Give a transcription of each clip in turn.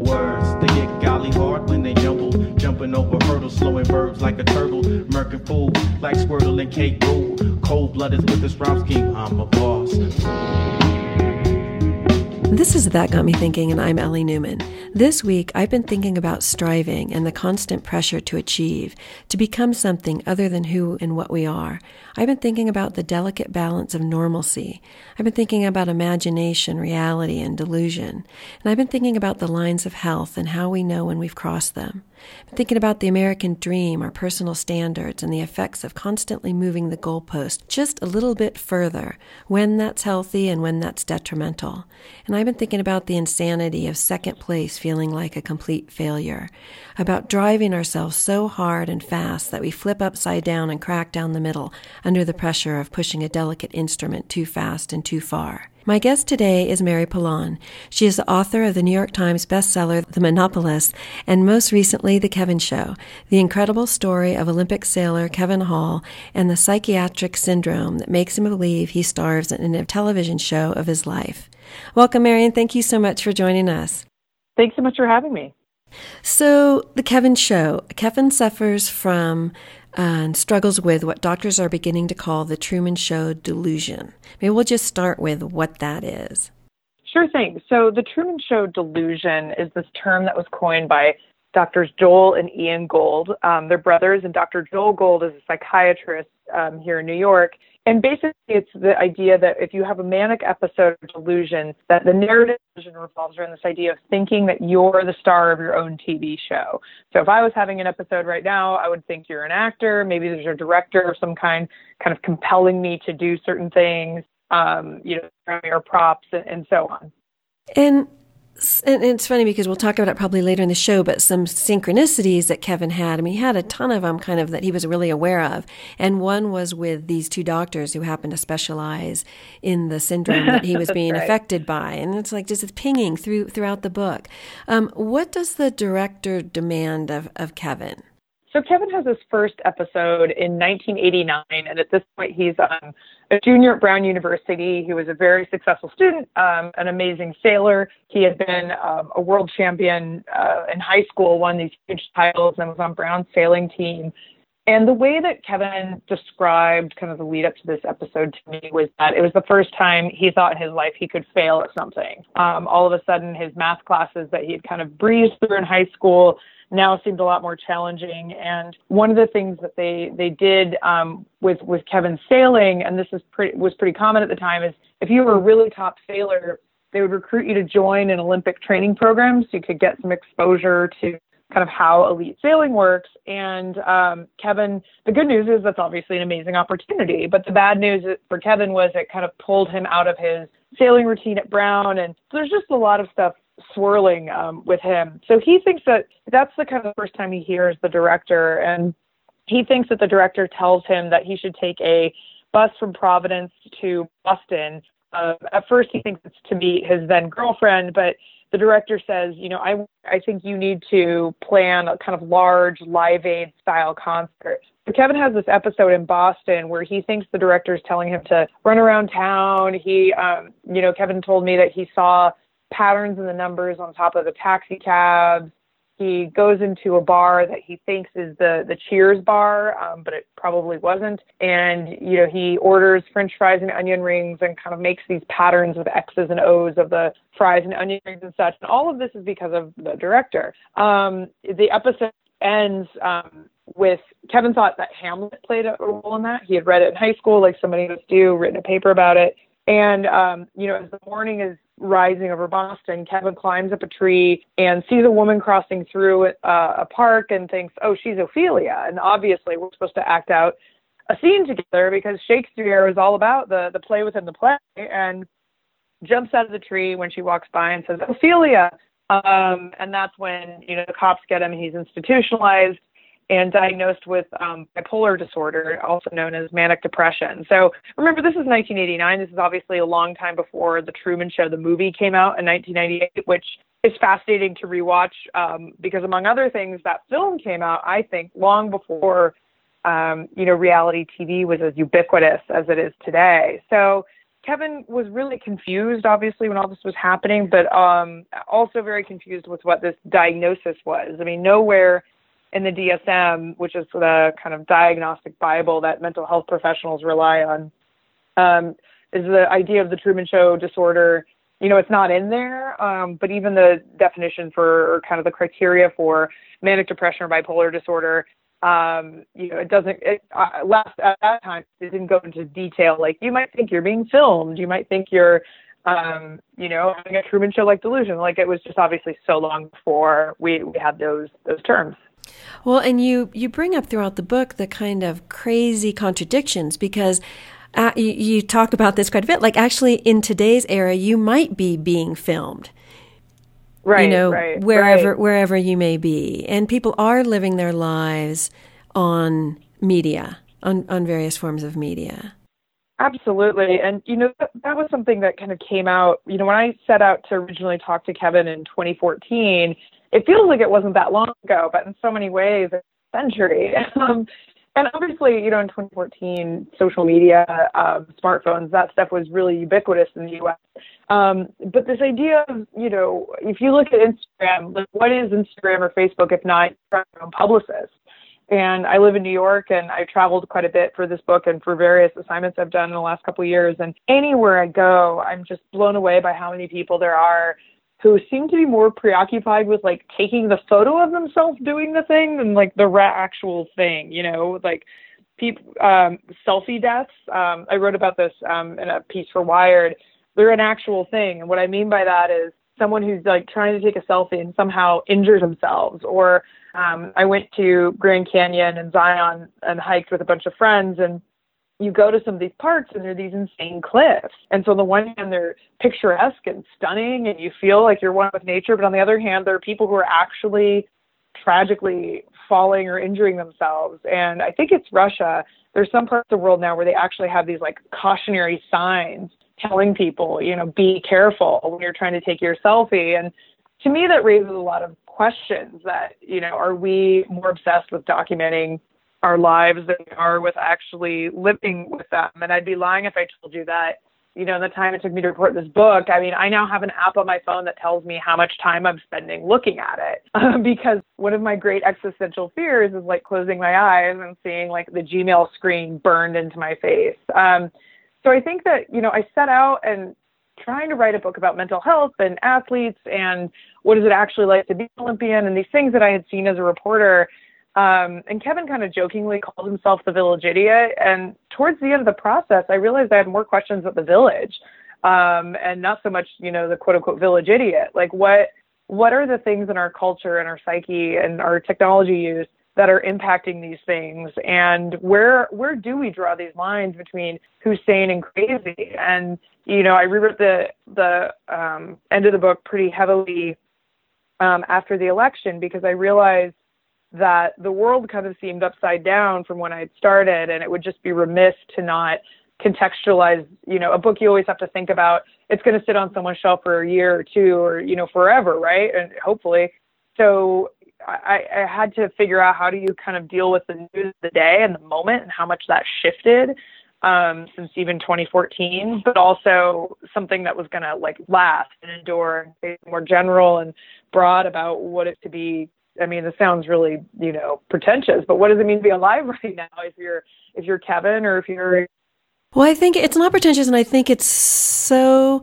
Words, they get golly hard when they jumble. Jumping over hurdles, slowing verbs like a turtle. Murking fool like Squirtle and Kate Rule. Cold blooded with this rhyme scheme, I'm a boss. This is That Got Me Thinking, and I'm Ellie Newman. This week, I've been thinking about striving and the constant pressure to achieve, to become something other than who and what we are. I've been thinking about the delicate balance of normalcy. I've been thinking about imagination, reality, and delusion. And I've been thinking about the lines of health and how we know when we've crossed them. Thinking about the American dream, our personal standards, and the effects of constantly moving the goalpost just a little bit further, when that's healthy and when that's detrimental. And I've been thinking about the insanity of second place feeling like a complete failure, about driving ourselves so hard and fast that we flip upside down and crack down the middle under the pressure of pushing a delicate instrument too fast and too far. My guest today is Mary Pilon. She is the author of the New York Times bestseller, The Monopolist, and most recently, The Kevin Show, the incredible story of Olympic sailor Kevin Hall and the psychiatric syndrome that makes him believe he stars in a television show of his life. Welcome, Mary, and Thank you so much for joining us. Thanks so much for having me. So, The Kevin Show. Kevin suffers from and struggles with what doctors are beginning to call the Truman Show delusion. Maybe we'll just start with what that is. Sure thing. So, the Truman Show delusion is this term that was coined by Doctors Joel and Ian Gold. Um, they're brothers, and Dr. Joel Gold is a psychiatrist um, here in New York. And basically, it's the idea that if you have a manic episode of delusion, that the narrative revolves around this idea of thinking that you're the star of your own TV show. So if I was having an episode right now, I would think you're an actor. Maybe there's a director of some kind, kind of compelling me to do certain things, um, you know, or props and, and so on. And and it's funny because we'll talk about it probably later in the show, but some synchronicities that Kevin had. I mean, he had a ton of them kind of that he was really aware of. And one was with these two doctors who happened to specialize in the syndrome that he was being right. affected by. And it's like just pinging through throughout the book. Um, what does the director demand of, of Kevin? So Kevin has his first episode in 1989, and at this point he's um, a junior at Brown University. He was a very successful student, um, an amazing sailor. He had been um, a world champion uh, in high school, won these huge titles, and was on Brown's sailing team. And the way that Kevin described kind of the lead up to this episode to me was that it was the first time he thought in his life he could fail at something. Um, all of a sudden, his math classes that he had kind of breezed through in high school now seemed a lot more challenging. And one of the things that they they did um, with with Kevin sailing, and this is pretty was pretty common at the time, is if you were a really top sailor, they would recruit you to join an Olympic training program so you could get some exposure to kind of how elite sailing works. And um, Kevin, the good news is that's obviously an amazing opportunity, but the bad news for Kevin was it kind of pulled him out of his sailing routine at Brown. And so there's just a lot of stuff swirling um, with him. So he thinks that that's the kind of first time he hears the director, and he thinks that the director tells him that he should take a bus from Providence to Boston. Uh, at first, he thinks it's to meet his then girlfriend, but the director says, you know, I I think you need to plan a kind of large Live Aid style concert. So Kevin has this episode in Boston where he thinks the director is telling him to run around town. He, um, you know, Kevin told me that he saw patterns in the numbers on top of the taxi cabs. He goes into a bar that he thinks is the the Cheers bar, um, but it probably wasn't. And you know he orders French fries and onion rings and kind of makes these patterns with X's and O's of the fries and onion rings and such. And all of this is because of the director. Um, the episode ends um, with Kevin thought that Hamlet played a role in that. He had read it in high school, like so many of us do, written a paper about it. And um, you know, as the morning is rising over Boston, Kevin climbs up a tree and sees a woman crossing through uh, a park and thinks, oh, she's Ophelia. And obviously, we're supposed to act out a scene together because Shakespeare is all about the, the play within the play and jumps out of the tree when she walks by and says, Ophelia. Um, and that's when, you know, the cops get him. And he's institutionalized and diagnosed with um, bipolar disorder, also known as manic depression. So remember, this is 1989. This is obviously a long time before The Truman Show, the movie, came out in 1998, which is fascinating to rewatch um, because, among other things, that film came out, I think, long before, um, you know, reality TV was as ubiquitous as it is today. So Kevin was really confused, obviously, when all this was happening, but um, also very confused with what this diagnosis was. I mean, nowhere in the DSM, which is the kind of diagnostic Bible that mental health professionals rely on, um, is the idea of the Truman Show disorder. You know, it's not in there, um, but even the definition for, or kind of the criteria for manic depression or bipolar disorder um, you know, it doesn't, it, uh, last, at that time, it didn't go into detail. Like, you might think you're being filmed. You might think you're, um, you know, having a Truman Show like delusion. Like, it was just obviously so long before we, we had those, those terms. Well, and you, you bring up throughout the book the kind of crazy contradictions because uh, you, you talk about this quite a bit. Like, actually, in today's era, you might be being filmed right, you know, right, wherever right. wherever you may be, and people are living their lives on media, on on various forms of media. Absolutely, and you know that, that was something that kind of came out. You know, when I set out to originally talk to Kevin in 2014, it feels like it wasn't that long ago, but in so many ways, a century. Um, and obviously, you know, in 2014, social media, um, smartphones, that stuff was really ubiquitous in the U.S. Um, but this idea of, you know, if you look at Instagram, like what is Instagram or Facebook if not your own publicist? And I live in New York and I've traveled quite a bit for this book and for various assignments I've done in the last couple of years. And anywhere I go, I'm just blown away by how many people there are who seem to be more preoccupied with like taking the photo of themselves doing the thing than like the actual thing, you know, like people um selfie deaths. Um I wrote about this um in a piece for Wired they're an actual thing. And what I mean by that is someone who's like trying to take a selfie and somehow injures themselves. Or um, I went to Grand Canyon and Zion and hiked with a bunch of friends and you go to some of these parks and there are these insane cliffs. And so on the one hand, they're picturesque and stunning and you feel like you're one with nature. But on the other hand, there are people who are actually tragically falling or injuring themselves. And I think it's Russia. There's some parts of the world now where they actually have these like cautionary signs telling people, you know, be careful when you're trying to take your selfie. And to me, that raises a lot of questions that, you know, are we more obsessed with documenting our lives than we are with actually living with them? And I'd be lying if I told you that, you know, the time it took me to report this book, I mean, I now have an app on my phone that tells me how much time I'm spending looking at it. because one of my great existential fears is like closing my eyes and seeing like the Gmail screen burned into my face. Um, so I think that, you know, I set out and trying to write a book about mental health and athletes and what is it actually like to be an Olympian and these things that I had seen as a reporter. Um, and Kevin kind of jokingly called himself the village idiot. And towards the end of the process, I realized I had more questions at the village um, and not so much, you know, the quote unquote village idiot. Like what what are the things in our culture and our psyche and our technology use that are impacting these things and where where do we draw these lines between who's sane and crazy and you know i rewrote the the um, end of the book pretty heavily um, after the election because i realized that the world kind of seemed upside down from when i had started and it would just be remiss to not contextualize you know a book you always have to think about it's going to sit on someone's shelf for a year or two or you know forever right and hopefully so I, I had to figure out how do you kind of deal with the news of the day and the moment and how much that shifted um, since even 2014, but also something that was going to like last and endure and be more general and broad about what it to be. I mean, this sounds really, you know, pretentious, but what does it mean to be alive right now if you're if you're Kevin or if you're well, I think it's not pretentious, and I think it's so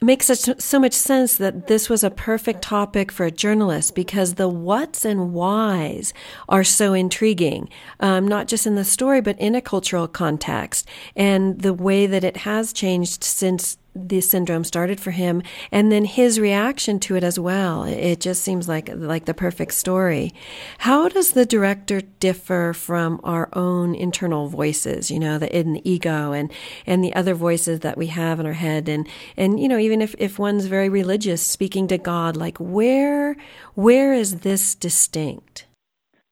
makes such, so much sense that this was a perfect topic for a journalist because the whats and whys are so intriguing, um, not just in the story, but in a cultural context. And the way that it has changed since the syndrome started for him and then his reaction to it as well. It just seems like like the perfect story. How does the director differ from our own internal voices you know the in the ego and and the other voices that we have in our head? And and you know even if if one's very religious speaking to god like where where is this distinct?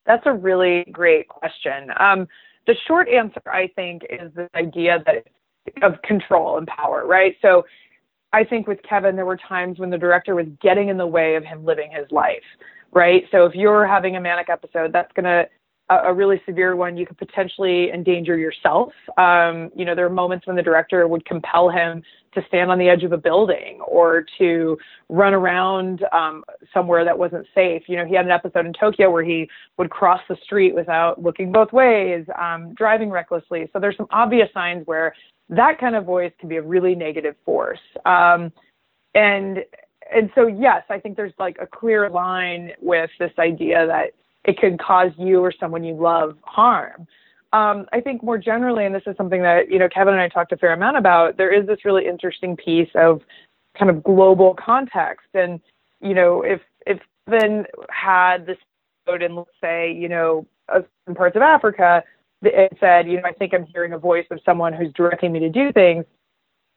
That's a really great question. Um, the short answer i think is the idea that of control and power, right? So I think with Kevin, there were times when the director was getting in the way of him living his life, right? So if you're having a manic episode, that's going to a, really severe one, you could potentially endanger yourself. Um, you know, there are moments when the director would compel him to stand on the edge of a building or to run around um, somewhere that wasn't safe. You know, he had an episode in Tokyo where he would cross the street without looking both ways, um, driving recklessly. So there's some obvious signs where that kind of voice can be a really negative force. Um, and and so yes, I think there's like a clear line with this idea that it could cause you or someone you love harm. Um, I think more generally, and this is something that you know Kevin and I talked a fair amount about. There is this really interesting piece of kind of global context, and you know if if Kevin had this in let's say you know in parts of Africa, it said you know I think I'm hearing a voice of someone who's directing me to do things.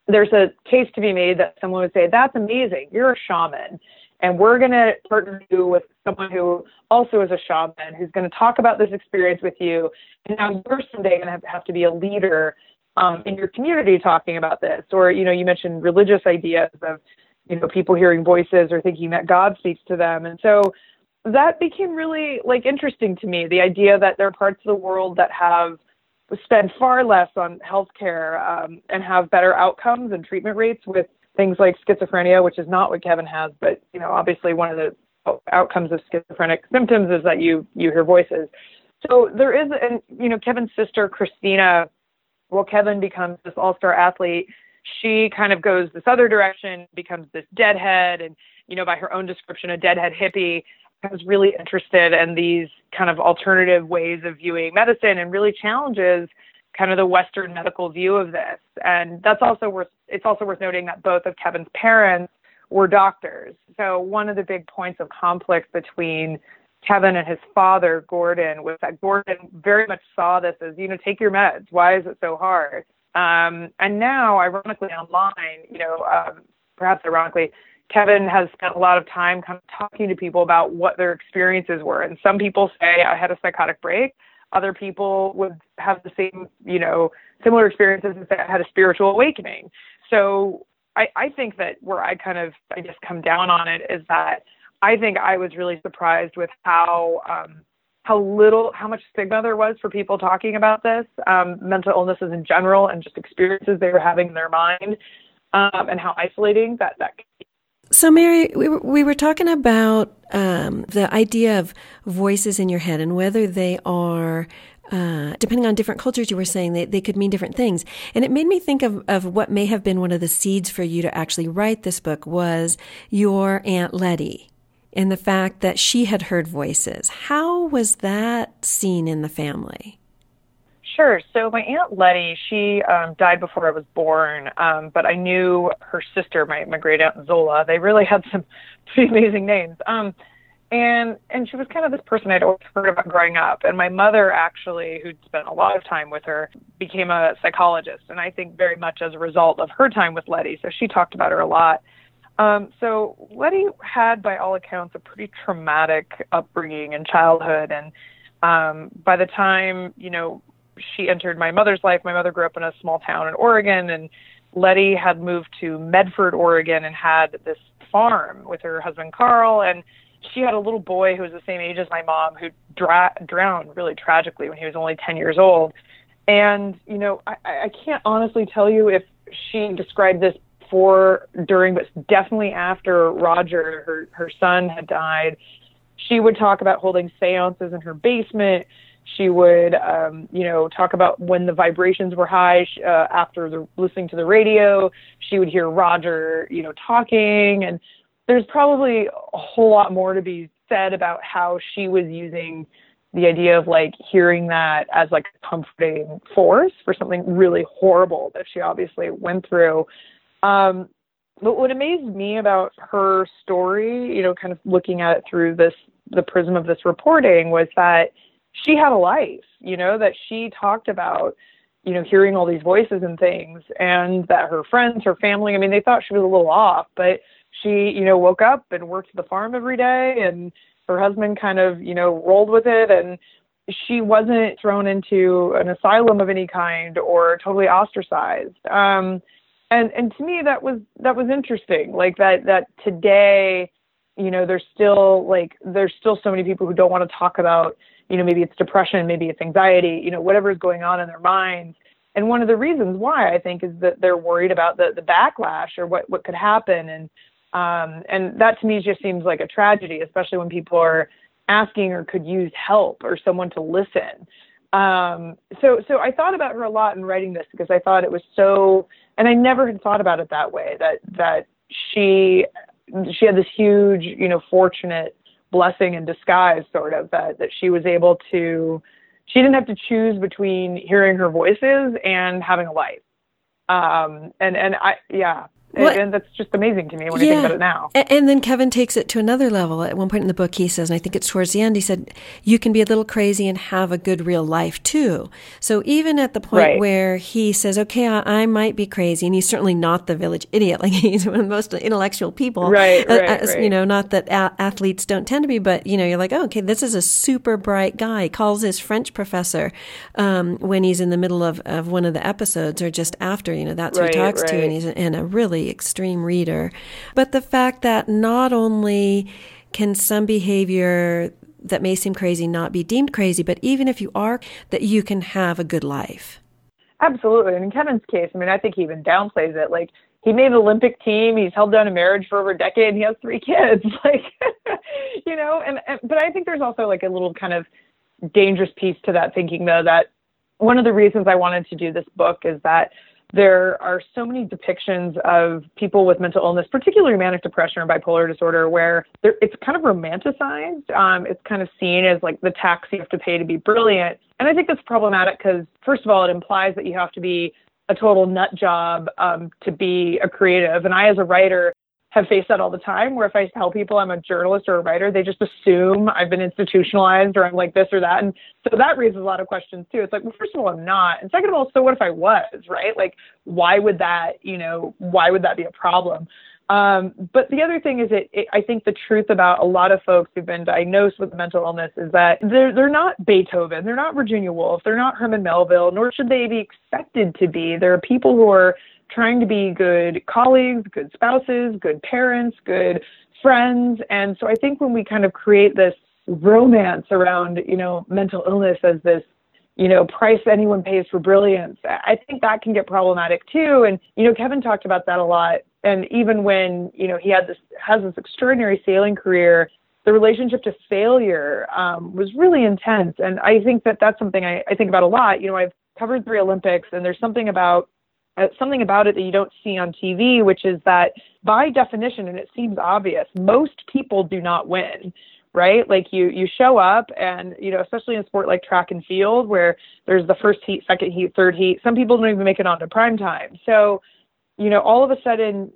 There's a case to be made that someone would say that's amazing. You're a shaman and we're going to partner you with someone who also is a shaman who's going to talk about this experience with you and now you're someday going to have, have to be a leader um, in your community talking about this or you know you mentioned religious ideas of you know people hearing voices or thinking that god speaks to them and so that became really like interesting to me the idea that there are parts of the world that have spend far less on healthcare um, and have better outcomes and treatment rates with things like schizophrenia, which is not what Kevin has, but you know, obviously one of the outcomes of schizophrenic symptoms is that you you hear voices. So there is, and you know, Kevin's sister Christina, well, Kevin becomes this all-star athlete. She kind of goes this other direction, becomes this deadhead, and you know, by her own description, a deadhead hippie. Was really interested in these kind of alternative ways of viewing medicine and really challenges kind of the Western medical view of this. And that's also worth it's also worth noting that both of Kevin's parents were doctors. So one of the big points of conflict between Kevin and his father, Gordon, was that Gordon very much saw this as, you know, take your meds. Why is it so hard? Um, and now, ironically, online, you know, um, perhaps ironically, Kevin has spent a lot of time kind of talking to people about what their experiences were. And some people say, I had a psychotic break other people would have the same, you know, similar experiences and say I had a spiritual awakening. So I, I think that where I kind of, I guess, come down on it is that I think I was really surprised with how, um, how little, how much stigma there was for people talking about this, um, mental illnesses in general, and just experiences they were having in their mind, um, and how isolating that that so, Mary, we were, we were talking about um, the idea of voices in your head and whether they are, uh, depending on different cultures, you were saying they, they could mean different things. And it made me think of, of what may have been one of the seeds for you to actually write this book was your Aunt Letty and the fact that she had heard voices. How was that seen in the family? Sure. So my aunt Letty, she um, died before I was born, um, but I knew her sister, my my great aunt Zola. They really had some pretty amazing names. Um, and and she was kind of this person I'd always heard about growing up. And my mother, actually, who'd spent a lot of time with her, became a psychologist, and I think very much as a result of her time with Letty. So she talked about her a lot. Um, so Letty had, by all accounts, a pretty traumatic upbringing and childhood, and um, by the time you know she entered my mother's life. My mother grew up in a small town in Oregon, and Letty had moved to Medford, Oregon, and had this farm with her husband Carl. And she had a little boy who was the same age as my mom, who dra- drowned really tragically when he was only 10 years old. And you know, I, I can't honestly tell you if she described this before, during, but definitely after Roger, her her son, had died. She would talk about holding seances in her basement she would, um, you know, talk about when the vibrations were high uh, after the, listening to the radio. She would hear Roger, you know, talking, and there's probably a whole lot more to be said about how she was using the idea of like hearing that as like a comforting force for something really horrible that she obviously went through. Um, but what amazed me about her story, you know, kind of looking at it through this the prism of this reporting, was that she had a life, you know, that she talked about, you know, hearing all these voices and things, and that her friends, her family, I mean, they thought she was a little off, but she, you know, woke up and worked at the farm every day, and her husband kind of, you know, rolled with it, and she wasn't thrown into an asylum of any kind or totally ostracized. Um, and and to me, that was that was interesting, like that that today you know, there's still like there's still so many people who don't want to talk about, you know, maybe it's depression, maybe it's anxiety, you know, whatever is going on in their minds. And one of the reasons why I think is that they're worried about the the backlash or what what could happen and um and that to me just seems like a tragedy, especially when people are asking or could use help or someone to listen. Um, so, so I thought about her a lot in writing this because I thought it was so, and I never had thought about it that way. That that she she had this huge, you know, fortunate blessing in disguise, sort of that that she was able to. She didn't have to choose between hearing her voices and having a life. Um, and and I yeah, well, and that's just amazing to me when yeah. I think about it now. And then Kevin takes it to another level. At one point in the book, he says, and I think it's towards the end, he said, You can be a little crazy and have a good real life too. So even at the point right. where he says, Okay, I, I, might be crazy, and he's certainly not the village idiot, like he's one of the most intellectual people. Right, uh, right, uh, right. You know, not that a- athletes don't tend to be, but, you know, you're like, oh, okay, this is a super bright guy. He calls his French professor um, when he's in the middle of, of one of the episodes or just after, you know, that's right, who he talks to, and he's in a really extreme reader. But the fact that not only can some behavior that may seem crazy not be deemed crazy, but even if you are, that you can have a good life. Absolutely. And in Kevin's case, I mean, I think he even downplays it. Like, he made an Olympic team. He's held down a marriage for over a decade, and he has three kids. Like, you know, and, and but I think there's also like a little kind of dangerous piece to that thinking, though, that one of the reasons I wanted to do this book is that there are so many depictions of people with mental illness, particularly manic depression or bipolar disorder, where it's kind of romanticized. Um, it's kind of seen as like the tax you have to pay to be brilliant. And I think that's problematic because, first of all, it implies that you have to be a total nut job um, to be a creative. And I, as a writer, have faced that all the time where if I tell people I'm a journalist or a writer, they just assume I've been institutionalized or I'm like this or that. And so that raises a lot of questions too. It's like, well, first of all, I'm not. And second of all, so what if I was, right? Like, why would that, you know, why would that be a problem? Um, but the other thing is, it, it, I think the truth about a lot of folks who've been diagnosed with mental illness is that they're, they're not Beethoven, they're not Virginia Woolf, they're not Herman Melville, nor should they be expected to be. There are people who are trying to be good colleagues, good spouses, good parents, good friends. And so I think when we kind of create this romance around, you know, mental illness as this, you know, price anyone pays for brilliance, I think that can get problematic too. And, you know, Kevin talked about that a lot. And even when, you know, he had this, has this extraordinary sailing career, the relationship to failure um, was really intense. And I think that that's something I, I think about a lot. You know, I've covered three Olympics and there's something about Uh, something about it that you don't see on TV, which is that by definition, and it seems obvious, most people do not win right? Like you you show up and you know, especially in a sport like track and field where there's the first heat, second heat, third heat, some people don't even make it onto prime time. So, you know, all of a sudden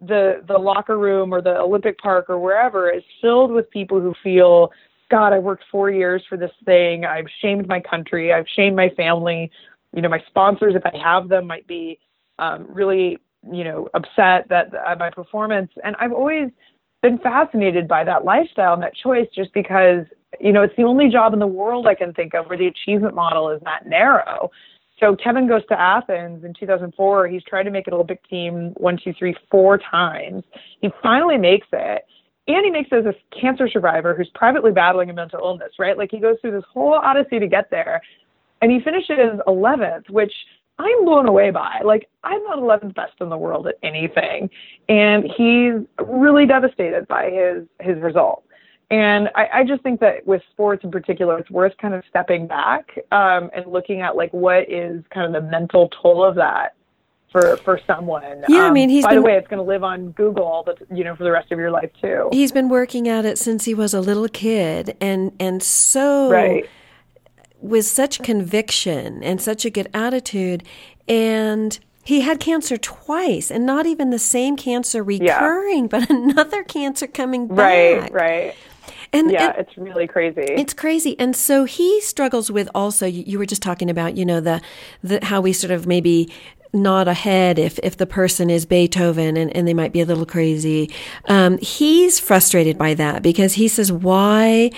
the the locker room or the Olympic park or wherever is filled with people who feel, God, I worked four years for this thing. I've shamed my country. I've shamed my family you know, my sponsors, if I have them, might be um, really, you know, upset that uh, my performance. And I've always been fascinated by that lifestyle and that choice, just because you know it's the only job in the world I can think of where the achievement model is that narrow. So Kevin goes to Athens in 2004. He's tried to make an Olympic team one, two, three, four times. He finally makes it. And he makes it as a cancer survivor who's privately battling a mental illness, right? Like he goes through this whole odyssey to get there and he finishes 11th, which I'm blown away by. Like, I'm not 11th best in the world at anything. And he's really devastated by his, his result. And I, I just think that with sports in particular, it's worth kind of stepping back um, and looking at like what is kind of the mental toll of that for for someone. Yeah, um, I mean, he's by been, the way, it's going to live on Google all the you know for the rest of your life too. He's been working at it since he was a little kid, and and so right with such conviction and such a good attitude. And he had cancer twice, and not even the same cancer recurring, yeah. but another cancer coming back. Right, right. And, yeah, and it's really crazy. It's crazy, and so he struggles with also. You, you were just talking about, you know, the the how we sort of maybe nod ahead if, if the person is Beethoven and, and they might be a little crazy. Um, he's frustrated by that because he says why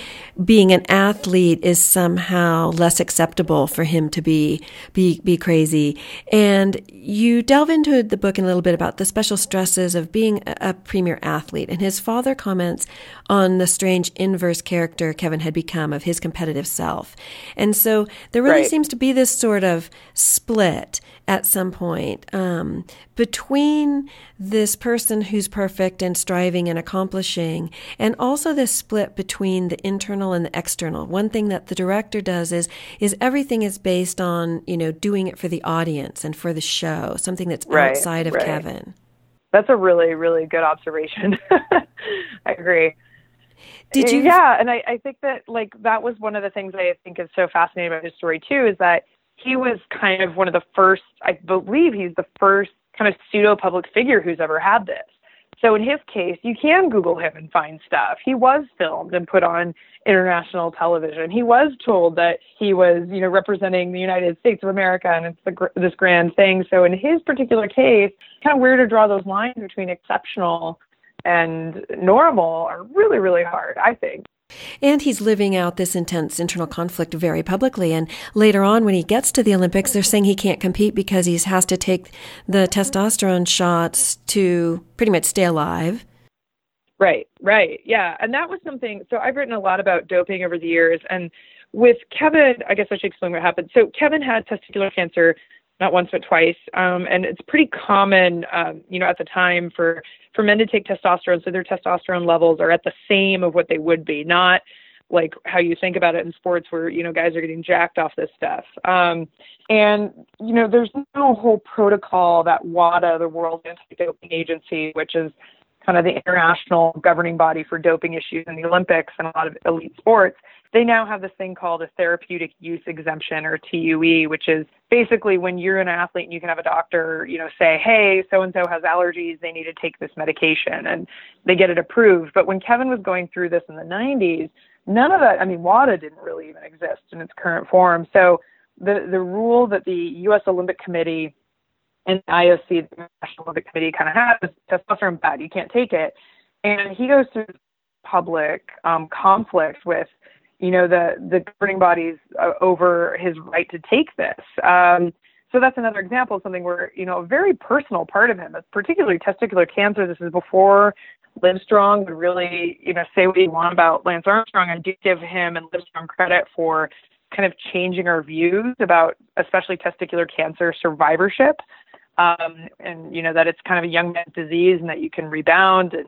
being an athlete is somehow less acceptable for him to be be be crazy. And you delve into the book in a little bit about the special stresses of being a, a premier athlete. And his father comments on the strange inverse character Kevin had become of his competitive self. And so there really right. seems to be this sort of split at some point um, between this person who's perfect and striving and accomplishing, and also this split between the internal and the external. One thing that the director does is is everything is based on you know doing it for the audience and for the show, something that's right, outside of right. Kevin. That's a really really good observation. I agree. Did you? Yeah, and I, I think that like that was one of the things I think is so fascinating about his story too is that he was kind of one of the first, I believe he's the first kind of pseudo public figure who's ever had this. So in his case, you can Google him and find stuff. He was filmed and put on international television. He was told that he was, you know, representing the United States of America and it's the, this grand thing. So in his particular case, kind of where to draw those lines between exceptional and normal are really, really hard, I think. And he's living out this intense internal conflict very publicly. And later on, when he gets to the Olympics, they're saying he can't compete because he has to take the testosterone shots to pretty much stay alive. Right, right. Yeah. And that was something. So I've written a lot about doping over the years. And with Kevin, I guess I should explain what happened. So Kevin had testicular cancer not once but twice. Um, and it's pretty common, um, you know, at the time for for men to take testosterone, so their testosterone levels are at the same of what they would be, not like how you think about it in sports where you know guys are getting jacked off this stuff. Um, and you know, there's no whole protocol that WADA, the World Anti-Doping Agency, which is kind of the international governing body for doping issues in the Olympics and a lot of elite sports, they now have this thing called a therapeutic use exemption or TUE, which is basically when you're an athlete and you can have a doctor, you know, say, hey, so and so has allergies, they need to take this medication, and they get it approved. But when Kevin was going through this in the 90s, none of that, I mean, WADA didn't really even exist in its current form. So the, the rule that the U.S. Olympic Committee and the IOC, the National Olympic Committee, kind of has testosterone bad. You can't take it. And he goes through public um, conflict with, you know, the the governing bodies uh, over his right to take this. Um, so that's another example of something where, you know, a very personal part of him, particularly testicular cancer. This is before Livestrong would really, you know, say what you want about Lance Armstrong. I do give him and Livestrong credit for kind of changing our views about especially testicular cancer survivorship um, and you know that it's kind of a young man's disease and that you can rebound and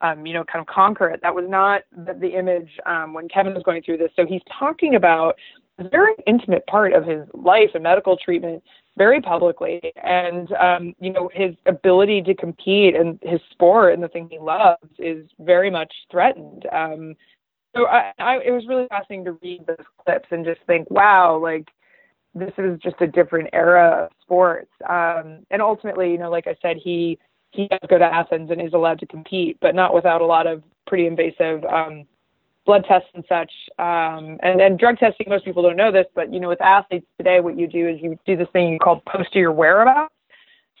um, you know kind of conquer it. That was not the, the image um, when Kevin was going through this. So he's talking about a very intimate part of his life and medical treatment very publicly, and um, you know his ability to compete and his sport and the thing he loves is very much threatened. Um, so I, I, it was really fascinating to read those clips and just think, wow, like this is just a different era of sports. Um, and ultimately, you know, like I said, he he does go to Athens and is allowed to compete, but not without a lot of pretty invasive um, blood tests and such. Um, and then drug testing, most people don't know this, but you know, with athletes today, what you do is you do this thing called post your whereabouts.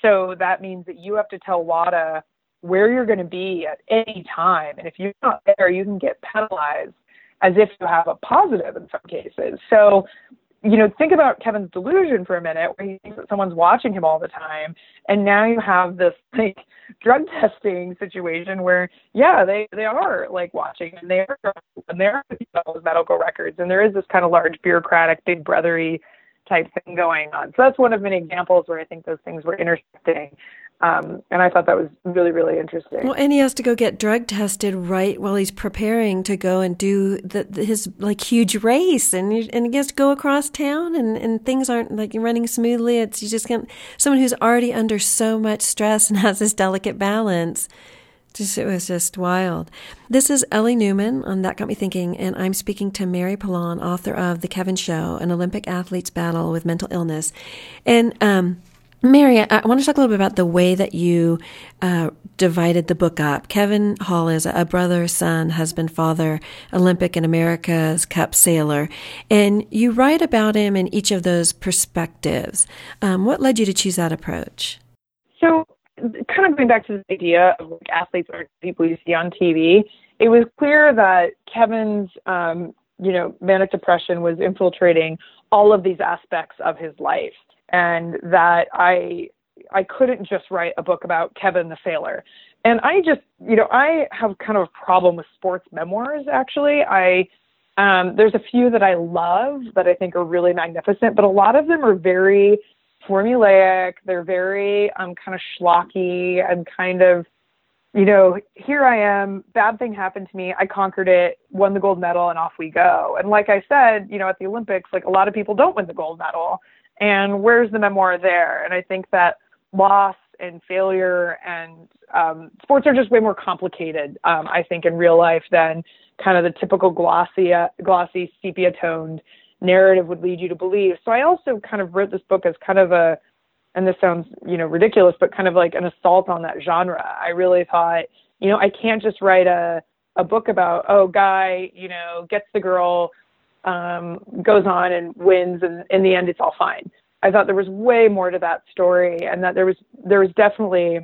So that means that you have to tell WADA where you're going to be at any time, and if you're not there, you can get penalized as if you have a positive in some cases. So you know, think about Kevin's delusion for a minute, where he thinks that someone's watching him all the time, and now you have this like drug testing situation where, yeah, they they are like watching, and they are and they are those medical records, and there is this kind of large bureaucratic, big brothery type thing going on. So that's one of many examples where I think those things were intersecting. Um, and I thought that was really, really interesting. Well, and he has to go get drug tested right while he's preparing to go and do the, the, his like huge race, and he, and he has to go across town, and, and things aren't like running smoothly. It's you just can't. Someone who's already under so much stress and has this delicate balance. Just, it was just wild. This is Ellie Newman on That Got Me Thinking, and I'm speaking to Mary Pilon, author of The Kevin Show, an Olympic athlete's battle with mental illness. And um, Mary, I want to talk a little bit about the way that you uh, divided the book up. Kevin Hall is a brother, son, husband, father, Olympic and America's Cup sailor, and you write about him in each of those perspectives. Um, what led you to choose that approach? So, kind of going back to the idea of like athletes are people you see on TV, it was clear that Kevin's, um, you know, manic depression was infiltrating all of these aspects of his life and that I I couldn't just write a book about Kevin the sailor. And I just, you know, I have kind of a problem with sports memoirs actually. I um, there's a few that I love that I think are really magnificent, but a lot of them are very formulaic. They're very um, kind of schlocky and kind of, you know, here I am, bad thing happened to me, I conquered it, won the gold medal, and off we go. And like I said, you know, at the Olympics, like a lot of people don't win the gold medal and where's the memoir there? And I think that loss and failure and um, sports are just way more complicated, um, I think, in real life than kind of the typical glossy, uh, glossy sepia toned narrative would lead you to believe. So I also kind of wrote this book as kind of a, and this sounds, you know, ridiculous, but kind of like an assault on that genre. I really thought, you know, I can't just write a, a book about, oh, guy, you know, gets the girl, um, goes on and wins, and in the end, it's all fine. I thought there was way more to that story, and that there was there was definitely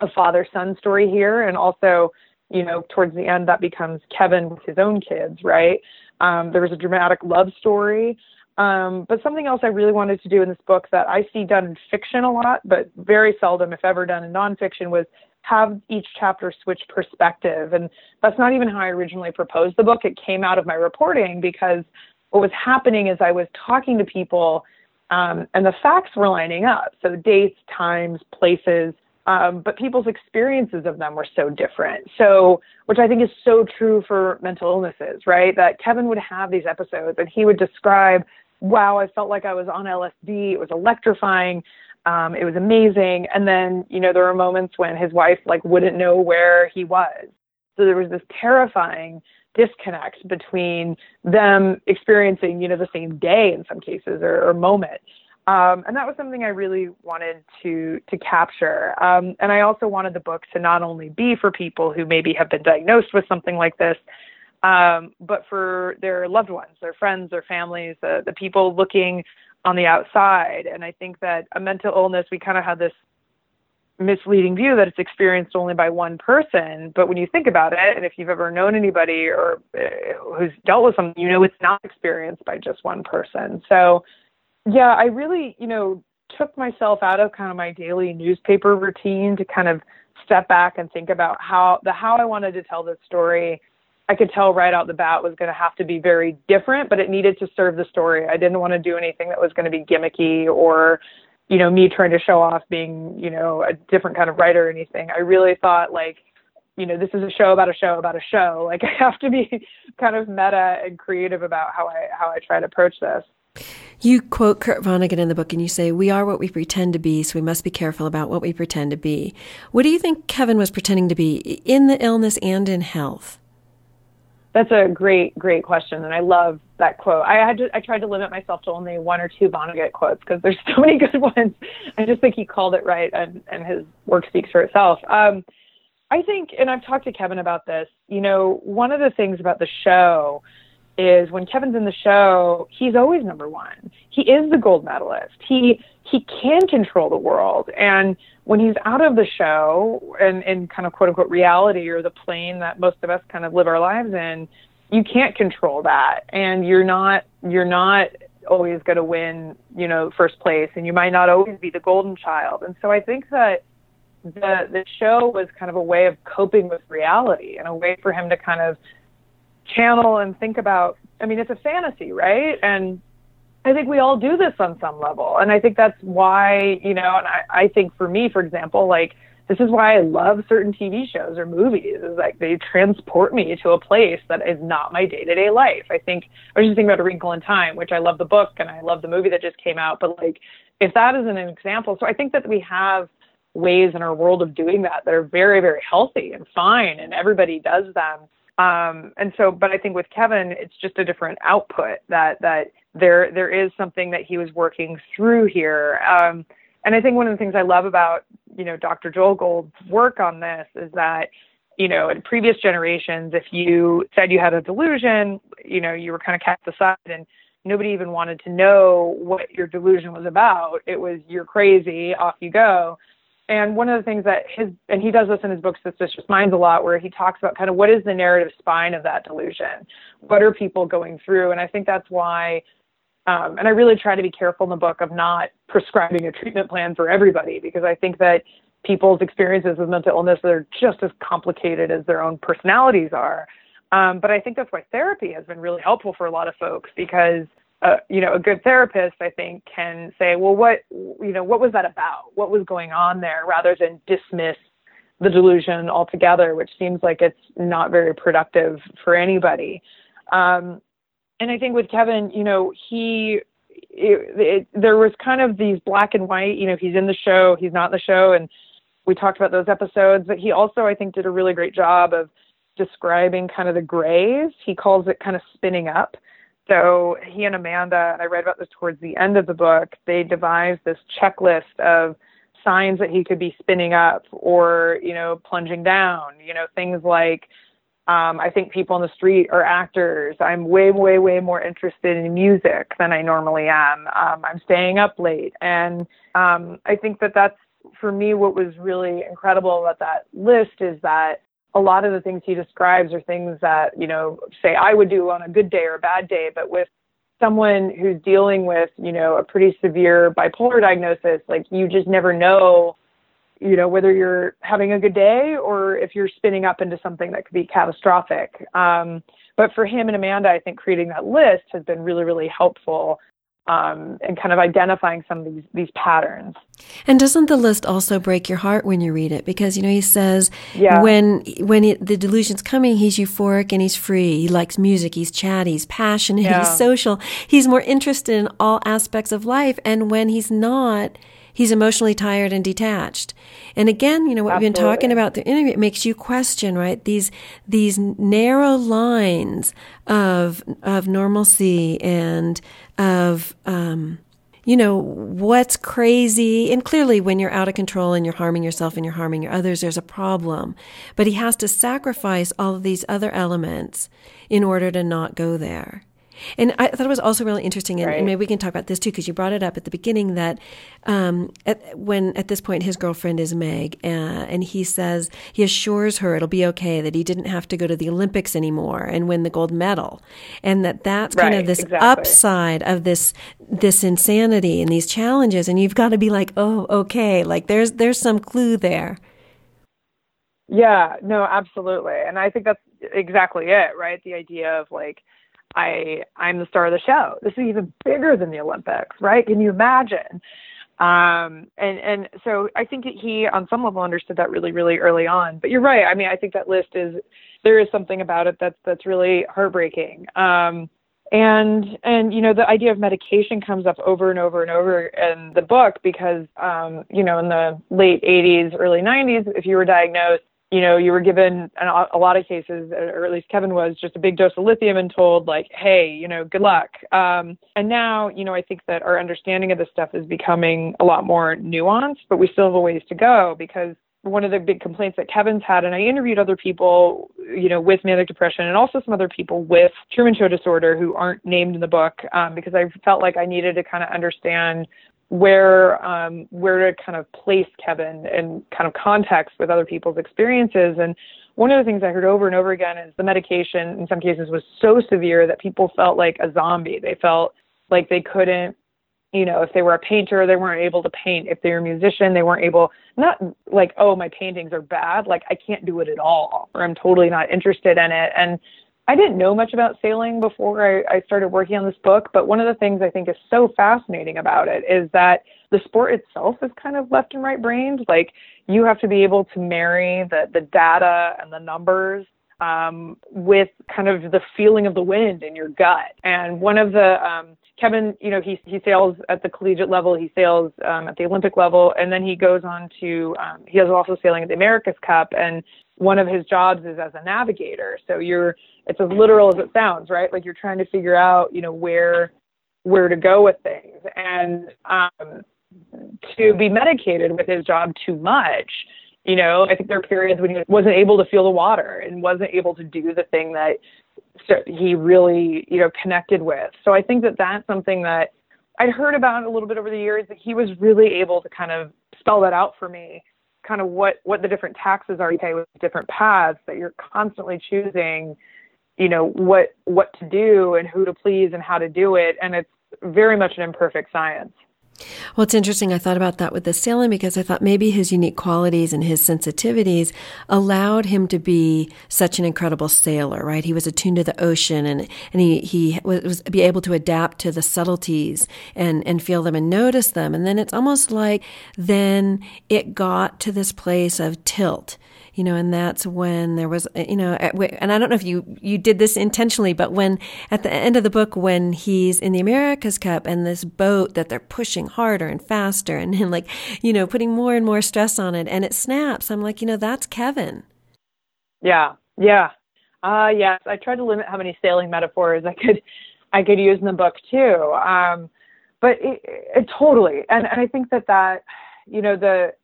a father son story here, and also, you know, towards the end, that becomes Kevin with his own kids, right? Um, there was a dramatic love story. Um, but something else I really wanted to do in this book that I see done in fiction a lot, but very seldom, if ever, done in nonfiction was have each chapter switch perspective. And that's not even how I originally proposed the book. It came out of my reporting because what was happening is I was talking to people um, and the facts were lining up. So dates, times, places, um, but people's experiences of them were so different. So, which I think is so true for mental illnesses, right? That Kevin would have these episodes and he would describe, wow, I felt like I was on LSD. It was electrifying. Um, it was amazing. And then, you know, there were moments when his wife like wouldn't know where he was. So there was this terrifying disconnect between them experiencing, you know, the same day in some cases or, or moment. Um, and that was something I really wanted to to capture. Um, and I also wanted the book to not only be for people who maybe have been diagnosed with something like this, um, but for their loved ones, their friends, their families, the, the people looking on the outside. And I think that a mental illness, we kind of have this misleading view that it's experienced only by one person. But when you think about it, and if you've ever known anybody or uh, who's dealt with something, you know it's not experienced by just one person. So, yeah, I really, you know, took myself out of kind of my daily newspaper routine to kind of step back and think about how the how I wanted to tell this story I could tell right out the bat was going to have to be very different, but it needed to serve the story. I didn't want to do anything that was going to be gimmicky or, you know, me trying to show off being, you know, a different kind of writer or anything. I really thought like, you know, this is a show about a show about a show. Like I have to be kind of meta and creative about how I how I try to approach this. You quote Kurt Vonnegut in the book and you say, We are what we pretend to be, so we must be careful about what we pretend to be. What do you think Kevin was pretending to be in the illness and in health? That's a great, great question, and I love that quote. I had to, I tried to limit myself to only one or two Vonnegut quotes because there's so many good ones. I just think he called it right, and and his work speaks for itself. Um, I think, and I've talked to Kevin about this. You know, one of the things about the show is when Kevin's in the show, he's always number one. He is the gold medalist. He he can control the world, and when he's out of the show and in kind of quote unquote reality or the plane that most of us kind of live our lives in, you can't control that. And you're not you're not always going to win, you know, first place and you might not always be the golden child. And so I think that the the show was kind of a way of coping with reality and a way for him to kind of channel and think about I mean it's a fantasy, right? And I think we all do this on some level. And I think that's why, you know, and I, I think for me, for example, like this is why I love certain TV shows or movies is like they transport me to a place that is not my day to day life. I think I was just thinking about A Wrinkle in Time, which I love the book and I love the movie that just came out. But like if that is an example, so I think that we have ways in our world of doing that that are very, very healthy and fine and everybody does them. Um, and so, but I think with Kevin, it's just a different output that, that there, there is something that he was working through here. Um, And I think one of the things I love about, you know, Dr. Joel Gold's work on this is that, you know, in previous generations, if you said you had a delusion, you know, you were kind of cast aside and nobody even wanted to know what your delusion was about. It was you're crazy, off you go. And one of the things that his and he does this in his book Suspicious Minds a lot, where he talks about kind of what is the narrative spine of that delusion, what are people going through, and I think that's why. Um, and I really try to be careful in the book of not prescribing a treatment plan for everybody because I think that people's experiences with mental illness are just as complicated as their own personalities are. Um, but I think that's why therapy has been really helpful for a lot of folks because you know, a good therapist, I think, can say, well, what, you know, what was that about? What was going on there rather than dismiss the delusion altogether, which seems like it's not very productive for anybody. Um, and I think with Kevin, you know, he, it, it, there was kind of these black and white, you know, he's in the show, he's not in the show. And we talked about those episodes, but he also, I think, did a really great job of describing kind of the grays. He calls it kind of spinning up so he and Amanda, and I read about this towards the end of the book, they devised this checklist of signs that he could be spinning up or, you know, plunging down, you know, things like um, I think people on the street are actors. I'm way, way, way more interested in music than I normally am. Um, I'm staying up late. And um, I think that that's, for me, what was really incredible about that list is that a lot of the things he describes are things that, you know, say I would do on a good day or a bad day, but with someone who's dealing with, you know, a pretty severe bipolar diagnosis, like you just never know, you know, whether you're having a good day or if you're spinning up into something that could be catastrophic. Um, but for him and Amanda, I think creating that list has been really, really helpful um, and kind of identifying some of these these patterns. And doesn't the list also break your heart when you read it? Because you know he says yeah. when when the delusion's coming, he's euphoric and he's free. He likes music. He's chatty. He's passionate. Yeah. He's social. He's more interested in all aspects of life. And when he's not, he's emotionally tired and detached. And again, you know what Absolutely. we've been talking about the interview, it makes you question, right? These these narrow lines of of normalcy and of um, you know what's crazy and clearly when you're out of control and you're harming yourself and you're harming your others there's a problem but he has to sacrifice all of these other elements in order to not go there and I thought it was also really interesting, and, right. and maybe we can talk about this too, because you brought it up at the beginning that um, at, when at this point his girlfriend is Meg, uh, and he says he assures her it'll be okay that he didn't have to go to the Olympics anymore and win the gold medal, and that that's right, kind of this exactly. upside of this this insanity and these challenges, and you've got to be like, oh, okay, like there's there's some clue there. Yeah, no, absolutely. And I think that's exactly it, right? The idea of like I I'm the star of the show. This is even bigger than the Olympics, right? Can you imagine? Um, and and so I think that he on some level understood that really really early on. But you're right. I mean, I think that list is there is something about it that's that's really heartbreaking. Um, and and you know the idea of medication comes up over and over and over in the book because um, you know in the late 80s early 90s if you were diagnosed you know, you were given a lot of cases, or at least Kevin was, just a big dose of lithium and told like, hey, you know, good luck. Um, and now, you know, I think that our understanding of this stuff is becoming a lot more nuanced, but we still have a ways to go because one of the big complaints that Kevin's had, and I interviewed other people, you know, with manic depression and also some other people with Truman Show disorder who aren't named in the book um, because I felt like I needed to kind of understand where um, where to kind of place Kevin in kind of context with other people's experiences. And one of the things I heard over and over again is the medication in some cases was so severe that people felt like a zombie. They felt like they couldn't, you know, if they were a painter, they weren't able to paint. If they were a musician, they weren't able, not like, oh, my paintings are bad. Like I can't do it at all, or I'm totally not interested in it. And I didn't know much about sailing before I, I started working on this book, but one of the things I think is so fascinating about it is that the sport itself is kind of left and right brained. Like you have to be able to marry the the data and the numbers um, with kind of the feeling of the wind in your gut. And one of the um, Kevin, you know, he he sails at the collegiate level, he sails um, at the Olympic level, and then he goes on to um, he is also sailing at the America's Cup, and one of his jobs is as a navigator. So you're it's as literal as it sounds, right? Like you're trying to figure out, you know, where where to go with things. And um, to be medicated with his job too much. You know, I think there are periods when he wasn't able to feel the water and wasn't able to do the thing that he really, you know, connected with. So I think that that's something that I'd heard about a little bit over the years that he was really able to kind of spell that out for me, kind of what what the different taxes are you pay with different paths that you're constantly choosing, you know, what what to do and who to please and how to do it, and it's very much an imperfect science. Well, it's interesting. I thought about that with the sailing because I thought maybe his unique qualities and his sensitivities allowed him to be such an incredible sailor, right? He was attuned to the ocean and, and he, he was, was be able to adapt to the subtleties and, and feel them and notice them. And then it's almost like then it got to this place of tilt you know, and that's when there was, you know, and I don't know if you, you did this intentionally, but when at the end of the book, when he's in the America's Cup and this boat that they're pushing harder and faster and, and like, you know, putting more and more stress on it and it snaps, I'm like, you know, that's Kevin. Yeah. Yeah. Uh, yes. I tried to limit how many sailing metaphors I could, I could use in the book too. Um, but it, it totally, and, and I think that that, you know, the,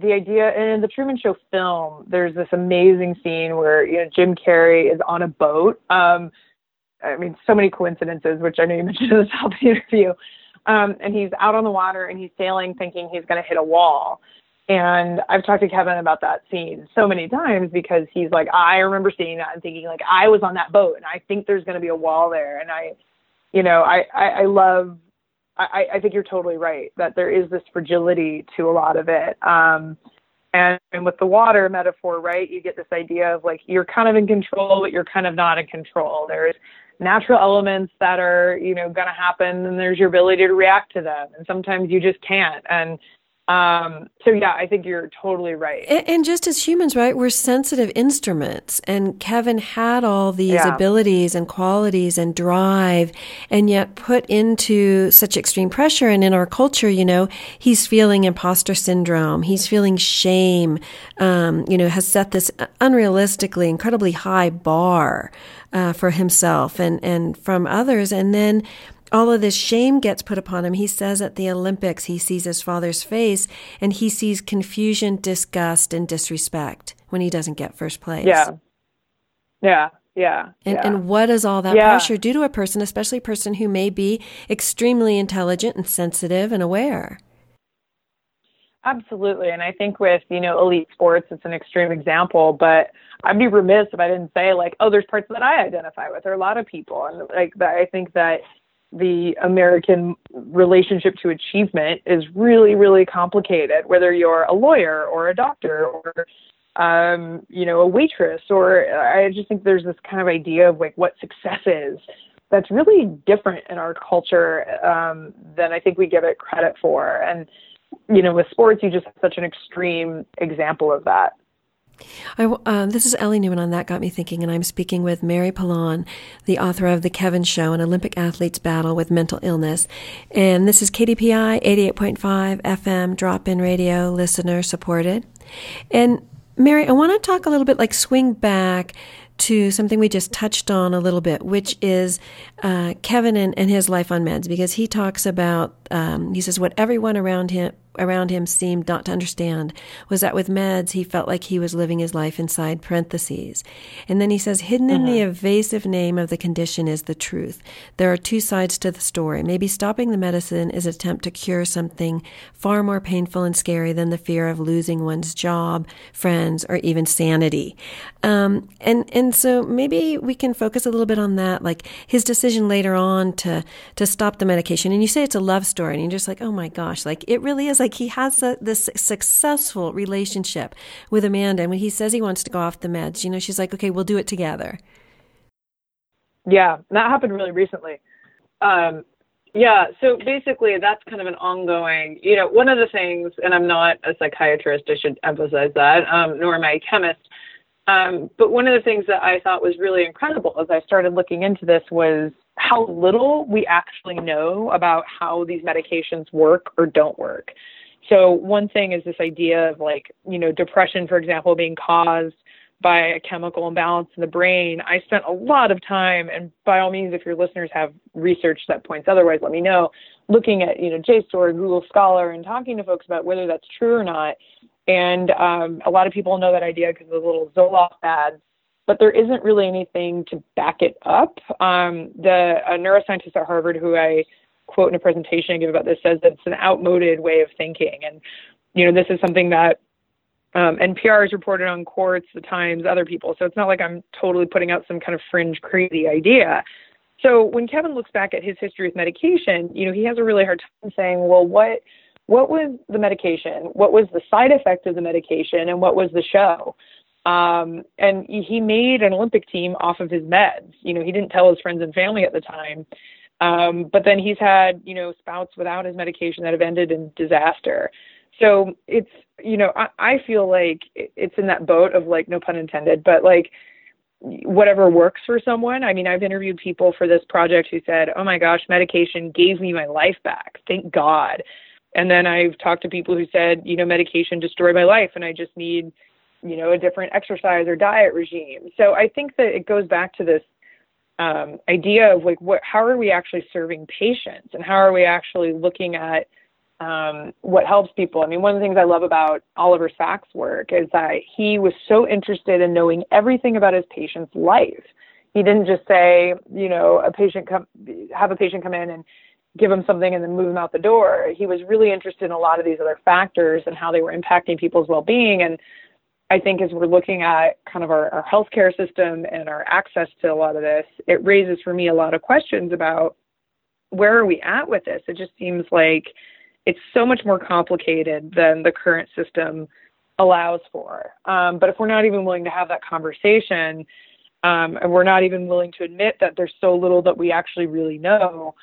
the idea and in the Truman Show film, there's this amazing scene where you know Jim Carrey is on a boat. Um, I mean, so many coincidences, which I know you mentioned in the top of the interview. Um, and he's out on the water and he's sailing, thinking he's going to hit a wall. And I've talked to Kevin about that scene so many times because he's like, I remember seeing that and thinking like I was on that boat and I think there's going to be a wall there. And I, you know, I, I, I love I, I think you're totally right that there is this fragility to a lot of it. Um, and, and with the water metaphor, right, you get this idea of like you're kind of in control, but you're kind of not in control. There's natural elements that are, you know, going to happen, and there's your ability to react to them. And sometimes you just can't. And um, so yeah, I think you're totally right. And, and, just as humans, right, we're sensitive instruments, and Kevin had all these yeah. abilities and qualities and drive, and yet put into such extreme pressure. And in our culture, you know, he's feeling imposter syndrome, he's feeling shame. Um, you know, has set this unrealistically, incredibly high bar uh, for himself and and from others, and then all of this shame gets put upon him. He says at the Olympics, he sees his father's face and he sees confusion, disgust, and disrespect when he doesn't get first place. Yeah. Yeah. Yeah. And, yeah. and what does all that yeah. pressure do to a person, especially a person who may be extremely intelligent and sensitive and aware? Absolutely. And I think with, you know, elite sports, it's an extreme example, but I'd be remiss if I didn't say like, oh, there's parts that I identify with, or a lot of people. And like, I think that the American relationship to achievement is really, really complicated, whether you're a lawyer or a doctor or um, you know, a waitress, or I just think there's this kind of idea of like what success is that's really different in our culture um, than I think we give it credit for. And, you know, with sports, you just have such an extreme example of that. I, uh, this is Ellie Newman on That Got Me Thinking, and I'm speaking with Mary Pilon, the author of The Kevin Show, an Olympic athlete's battle with mental illness. And this is KDPI 88.5 FM drop in radio, listener supported. And Mary, I want to talk a little bit like swing back to something we just touched on a little bit, which is uh, Kevin and, and, his life on meds, because he talks about, um, he says, what everyone around him around him seemed not to understand was that with meds, he felt like he was living his life inside parentheses. And then he says, hidden in the uh-huh. evasive name of the condition is the truth. There are two sides to the story. Maybe stopping the medicine is an attempt to cure something far more painful and scary than the fear of losing one's job, friends, or even sanity. Um, and, and so maybe we can focus a little bit on that, like his decision later on to, to stop the medication. And you say it's a love story, and you're just like, oh my gosh, like it really is like like he has a, this successful relationship with Amanda. And when he says he wants to go off the meds, you know, she's like, okay, we'll do it together. Yeah, that happened really recently. Um, yeah, so basically, that's kind of an ongoing, you know, one of the things, and I'm not a psychiatrist, I should emphasize that, um, nor am I a chemist. Um, but one of the things that I thought was really incredible as I started looking into this was how little we actually know about how these medications work or don't work. So one thing is this idea of like, you know, depression, for example, being caused by a chemical imbalance in the brain. I spent a lot of time, and by all means, if your listeners have research that points otherwise, let me know. Looking at you know JSTOR, Google Scholar, and talking to folks about whether that's true or not. And um, a lot of people know that idea because of the little Zoloft ads, but there isn't really anything to back it up. Um, the a neuroscientist at Harvard who I quote in a presentation I give about this says that it's an outmoded way of thinking, and you know this is something that um, NPR has reported on Quartz, The Times, other people. So it's not like I'm totally putting out some kind of fringe crazy idea. So when Kevin looks back at his history with medication, you know, he has a really hard time saying, well, what what was the medication? What was the side effect of the medication? And what was the show? Um, and he made an Olympic team off of his meds. You know, he didn't tell his friends and family at the time. Um, but then he's had, you know, spouts without his medication that have ended in disaster. So it's, you know, I, I feel like it's in that boat of like, no pun intended, but like whatever works for someone. I mean, I've interviewed people for this project who said, oh my gosh, medication gave me my life back. Thank God. And then I've talked to people who said, you know, medication destroyed my life and I just need, you know, a different exercise or diet regime. So I think that it goes back to this um, idea of like, what, how are we actually serving patients and how are we actually looking at um, what helps people. I mean, one of the things I love about Oliver Sacks' work is that he was so interested in knowing everything about his patient's life. He didn't just say, you know, a patient come, have a patient come in and give them something and then move them out the door. He was really interested in a lot of these other factors and how they were impacting people's well-being. And I think as we're looking at kind of our, our healthcare system and our access to a lot of this, it raises for me a lot of questions about where are we at with this? It just seems like it's so much more complicated than the current system allows for. Um, but if we're not even willing to have that conversation, um, and we're not even willing to admit that there's so little that we actually really know,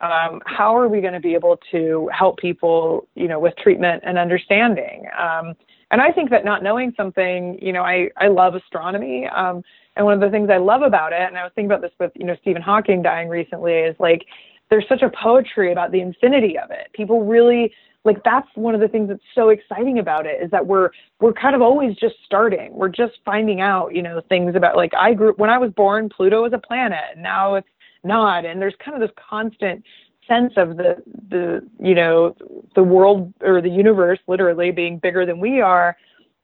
um, how are we going to be able to help people, you know, with treatment and understanding? Um, and I think that not knowing something, you know, I, I love astronomy. Um, and one of the things I love about it, and I was thinking about this with, you know, Stephen Hawking dying recently, is like there's such a poetry about the infinity of it. People really like that's one of the things that's so exciting about it is that we're we're kind of always just starting. We're just finding out, you know, things about like I grew when I was born, Pluto was a planet, and now it's not. And there's kind of this constant sense of the the you know the world or the universe literally being bigger than we are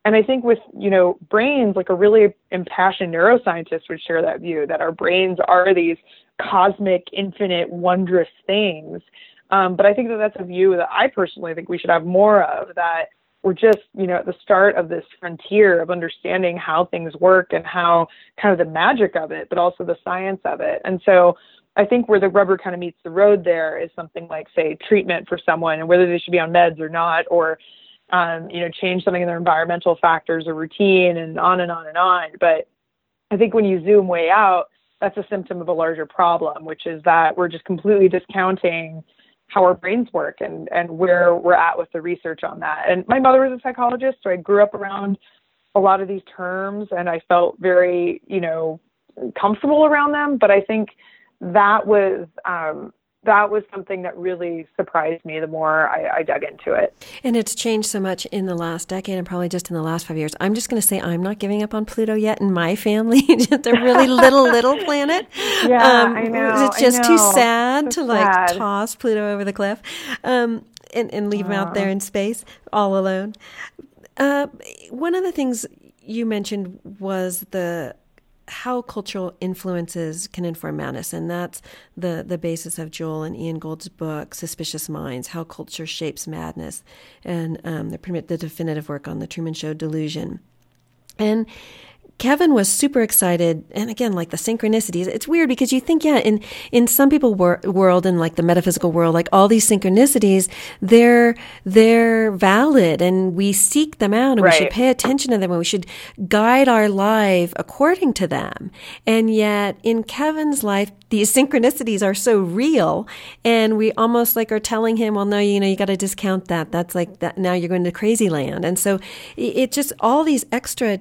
and i think with you know brains like a really impassioned neuroscientist would share that view that our brains are these cosmic, infinite, wondrous things. Um, but I think that that's a view that I personally think we should have more of. That we're just, you know, at the start of this frontier of understanding how things work and how kind of the magic of it, but also the science of it. And so I think where the rubber kind of meets the road there is something like, say, treatment for someone and whether they should be on meds or not, or um, you know, change something in their environmental factors or routine and on and on and on. But I think when you zoom way out, that's a symptom of a larger problem, which is that we're just completely discounting how our brains work and, and where we're at with the research on that. And my mother was a psychologist, so I grew up around a lot of these terms and I felt very, you know, comfortable around them. But I think that was um, that was something that really surprised me the more I, I, dug into it. And it's changed so much in the last decade and probably just in the last five years. I'm just going to say I'm not giving up on Pluto yet in my family. it's a really little, little planet. Yeah, um, I know. It's just know. too sad so to like sad. toss Pluto over the cliff um, and, and, leave uh. him out there in space all alone. Uh, one of the things you mentioned was the how cultural influences can inform madness, and that's the the basis of Joel and Ian Gold's book, Suspicious Minds: How Culture Shapes Madness, and um, the, the definitive work on the Truman Show delusion. And Kevin was super excited, and again, like the synchronicities. It's weird because you think, yeah, in in some people wor- world and like the metaphysical world, like all these synchronicities, they're they're valid, and we seek them out, and right. we should pay attention to them, and we should guide our life according to them. And yet, in Kevin's life, these synchronicities are so real, and we almost like are telling him, well, no, you know, you got to discount that. That's like that. Now you're going to crazy land, and so it, it just all these extra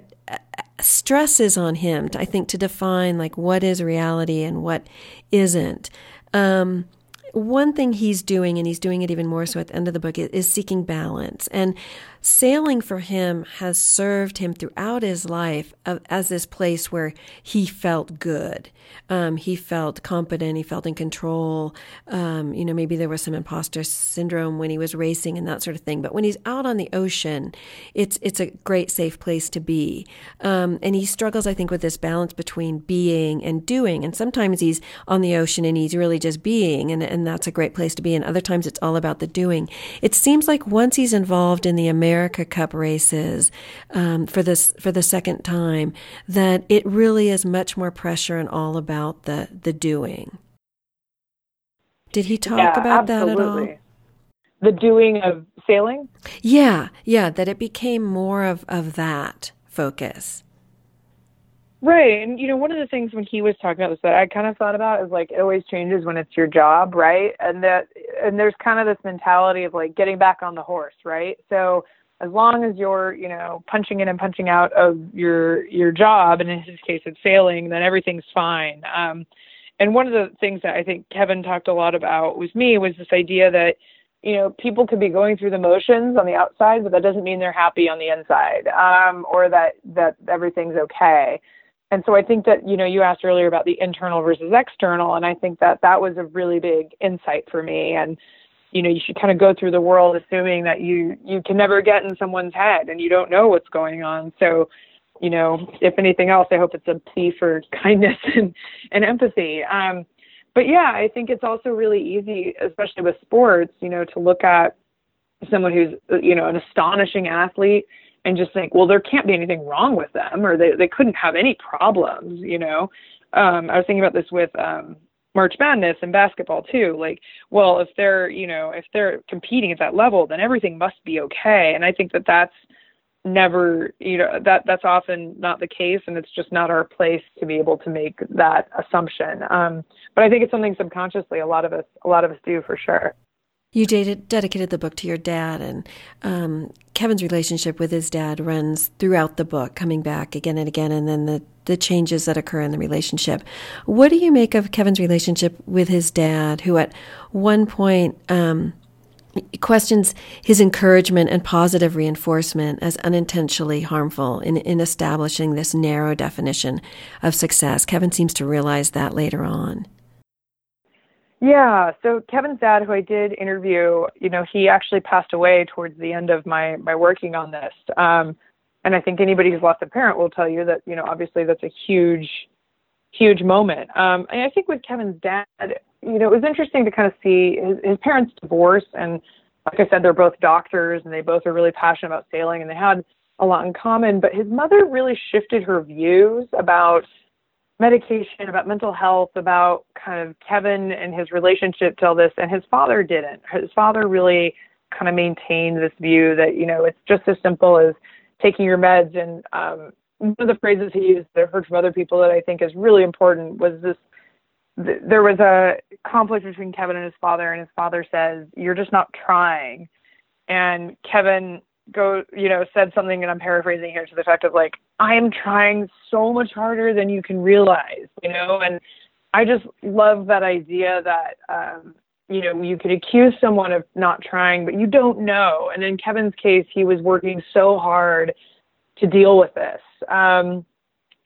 stresses on him, I think, to define like what is reality and what isn't. Um, one thing he's doing, and he's doing it even more so at the end of the book, is, is seeking balance. And sailing for him has served him throughout his life as this place where he felt good. Um, he felt competent. He felt in control. Um, you know, maybe there was some imposter syndrome when he was racing and that sort of thing. But when he's out on the ocean, it's it's a great safe place to be. Um, and he struggles, I think, with this balance between being and doing. And sometimes he's on the ocean and he's really just being, and and that's a great place to be. And other times it's all about the doing. It seems like once he's involved in the America Cup races um, for this for the second time, that it really is much more pressure and all about the the doing. Did he talk yeah, about absolutely. that at all? The doing of sailing? Yeah, yeah, that it became more of, of that focus. Right. And, you know, one of the things when he was talking about this that I kind of thought about is like it always changes when it's your job, right? And that, and there's kind of this mentality of like getting back on the horse, right? So as long as you're, you know, punching in and punching out of your, your job, and in his case it's sailing, then everything's fine. Um, and one of the things that I think Kevin talked a lot about with me was this idea that, you know, people could be going through the motions on the outside, but that doesn't mean they're happy on the inside, um, or that, that everything's okay and so I think that you know you asked earlier about the internal versus external, and I think that that was a really big insight for me. And you know you should kind of go through the world assuming that you you can never get in someone's head and you don't know what's going on. So you know if anything else, I hope it's a plea for kindness and and empathy. Um, but yeah, I think it's also really easy, especially with sports, you know, to look at someone who's you know an astonishing athlete and just think, well, there can't be anything wrong with them, or they they couldn't have any problems, you know. Um, I was thinking about this with um, March Madness and basketball too. Like, well, if they're you know if they're competing at that level, then everything must be okay. And I think that that's never you know that that's often not the case and it's just not our place to be able to make that assumption um but i think it's something subconsciously a lot of us a lot of us do for sure you dated, dedicated the book to your dad, and um, Kevin's relationship with his dad runs throughout the book, coming back again and again, and then the, the changes that occur in the relationship. What do you make of Kevin's relationship with his dad, who at one point um, questions his encouragement and positive reinforcement as unintentionally harmful in, in establishing this narrow definition of success? Kevin seems to realize that later on. Yeah, so Kevin's dad, who I did interview, you know, he actually passed away towards the end of my my working on this. Um, and I think anybody who's lost a parent will tell you that, you know, obviously that's a huge, huge moment. Um, and I think with Kevin's dad, you know, it was interesting to kind of see his, his parents divorced, and like I said, they're both doctors, and they both are really passionate about sailing, and they had a lot in common. But his mother really shifted her views about medication, about mental health, about kind of Kevin and his relationship to all this, and his father didn't. His father really kind of maintained this view that you know it's just as simple as taking your meds. And um, one of the phrases he used that I've heard from other people that I think is really important was this. Th- there was a conflict between Kevin and his father, and his father says, "You're just not trying." And Kevin go you know said something and i'm paraphrasing here to the effect of like i am trying so much harder than you can realize you know? And i just love that idea that um you know you could accuse someone of not trying but you don't know. And in kevin's case he was working so hard to deal with this. Um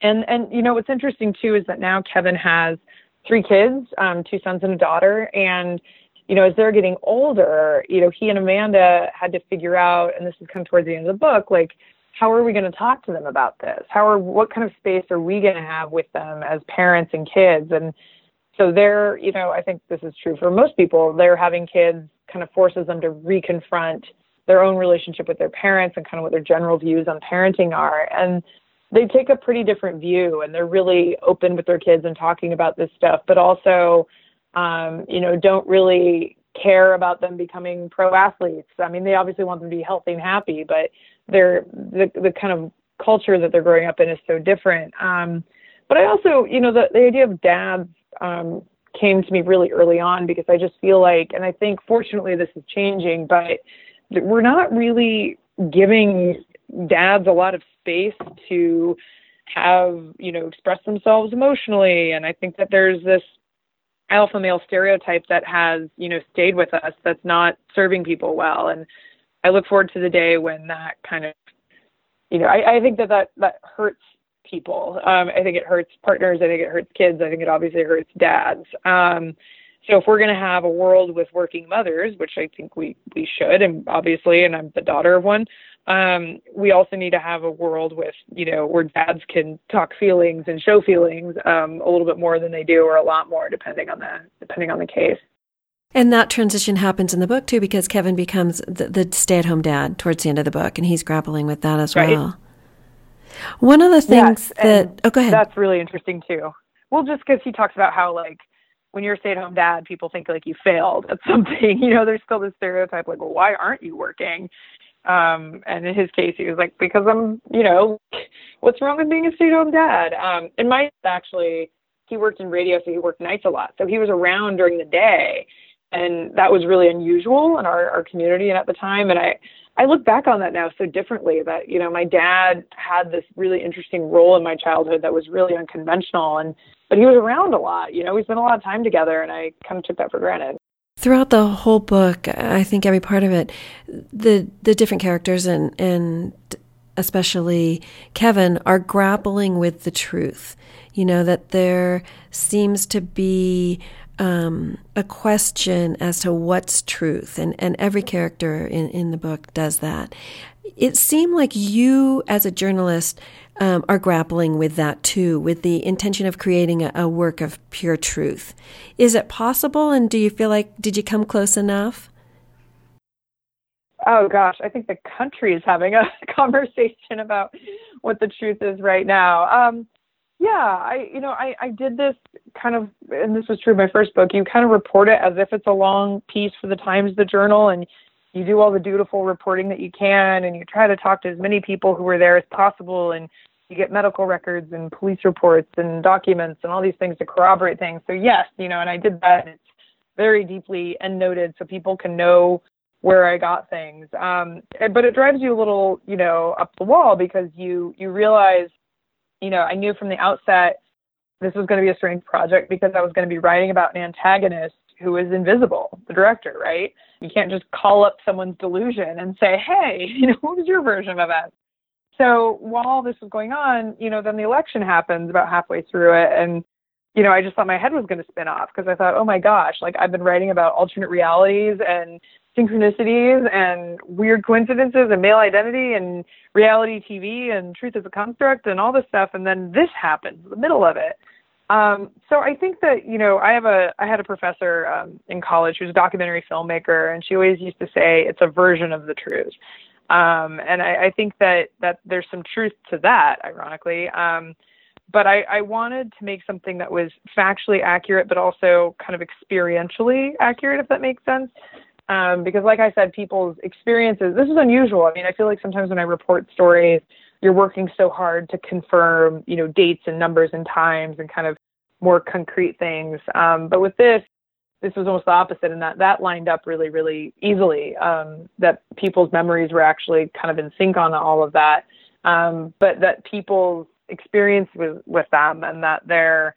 and and you know what's interesting too is that now kevin has three kids um two sons and a daughter and you know, as they're getting older, you know, he and Amanda had to figure out, and this is of towards the end of the book, like, how are we going to talk to them about this? How are, what kind of space are we going to have with them as parents and kids? And so they're, you know, I think this is true for most people. They're having kids kind of forces them to reconfront their own relationship with their parents and kind of what their general views on parenting are. And they take a pretty different view and they're really open with their kids and talking about this stuff, but also, um, you know, don't really care about them becoming pro athletes. I mean, they obviously want them to be healthy and happy, but they're the the kind of culture that they're growing up in is so different. Um, but I also, you know, the the idea of dads um, came to me really early on because I just feel like, and I think fortunately this is changing, but we're not really giving dads a lot of space to have you know express themselves emotionally and i think that there's this alpha male stereotype that has you know stayed with us that's not serving people well and I look forward to the day when that kind of, you know, I, I think that that that hurts people. Um, I think it hurts partners. I think it hurts kids. I think it obviously hurts dads. Um, so if we're going to have a world with working mothers, which I think we we should, and obviously, and I'm the daughter of one, um, we also need to have a world with you know where dads can talk feelings and show feelings um, a little bit more than they do, or a lot more, depending on the depending on the case. And that transition happens in the book too, because Kevin becomes the, the stay-at-home dad towards the end of the book, and he's grappling with that as right. well. One of the things yes, that oh, go ahead. That's really interesting too. Well, just because he talks about how like when you're a stay-at-home dad, people think like you failed at something. You know, there's still this stereotype like, well, why aren't you working? Um, and in his case, he was like, because I'm, you know, what's wrong with being a stay-at-home dad? Um, and my actually, he worked in radio, so he worked nights a lot. So he was around during the day, and that was really unusual in our, our community and at the time. And I, I look back on that now so differently. That you know, my dad had this really interesting role in my childhood that was really unconventional, and but he was around a lot. You know, we spent a lot of time together, and I kind of took that for granted. Throughout the whole book, I think every part of it, the the different characters and and especially Kevin are grappling with the truth. You know that there seems to be um, a question as to what's truth, and, and every character in, in the book does that. It seemed like you, as a journalist, um, are grappling with that too, with the intention of creating a, a work of pure truth. Is it possible, and do you feel like, did you come close enough? Oh gosh, I think the country is having a conversation about what the truth is right now. Um, yeah, I you know I I did this kind of, and this was true of my first book. You kind of report it as if it's a long piece for the Times, the Journal, and you do all the dutiful reporting that you can, and you try to talk to as many people who were there as possible, and you get medical records and police reports and documents and all these things to corroborate things. So yes, you know, and I did that. And it's very deeply end noted, so people can know where I got things. Um, but it drives you a little, you know, up the wall because you you realize you know, I knew from the outset this was going to be a strange project because I was going to be writing about an antagonist who is invisible, the director, right? You can't just call up someone's delusion and say, hey, you know, what was your version of events? So while all this was going on, you know, then the election happens about halfway through it. And, you know, I just thought my head was going to spin off because I thought, oh my gosh, like I've been writing about alternate realities and synchronicities and weird coincidences and male identity and reality TV and truth as a construct and all this stuff. And then this happens in the middle of it. Um, so I think that, you know, I have a, I had a professor um, in college who's a documentary filmmaker and she always used to say it's a version of the truth. Um, and I, I think that, that there's some truth to that, ironically. Um, but I, I wanted to make something that was factually accurate, but also kind of experientially accurate, if that makes sense. Um, because, like I said, people's experiences, this is unusual. I mean, I feel like sometimes when I report stories, you're working so hard to confirm, you know, dates and numbers and times and kind of more concrete things. Um, but with this, this was almost the opposite, and that that lined up really, really easily. Um, that people's memories were actually kind of in sync on all of that, um, but that people's experience with with them and that they're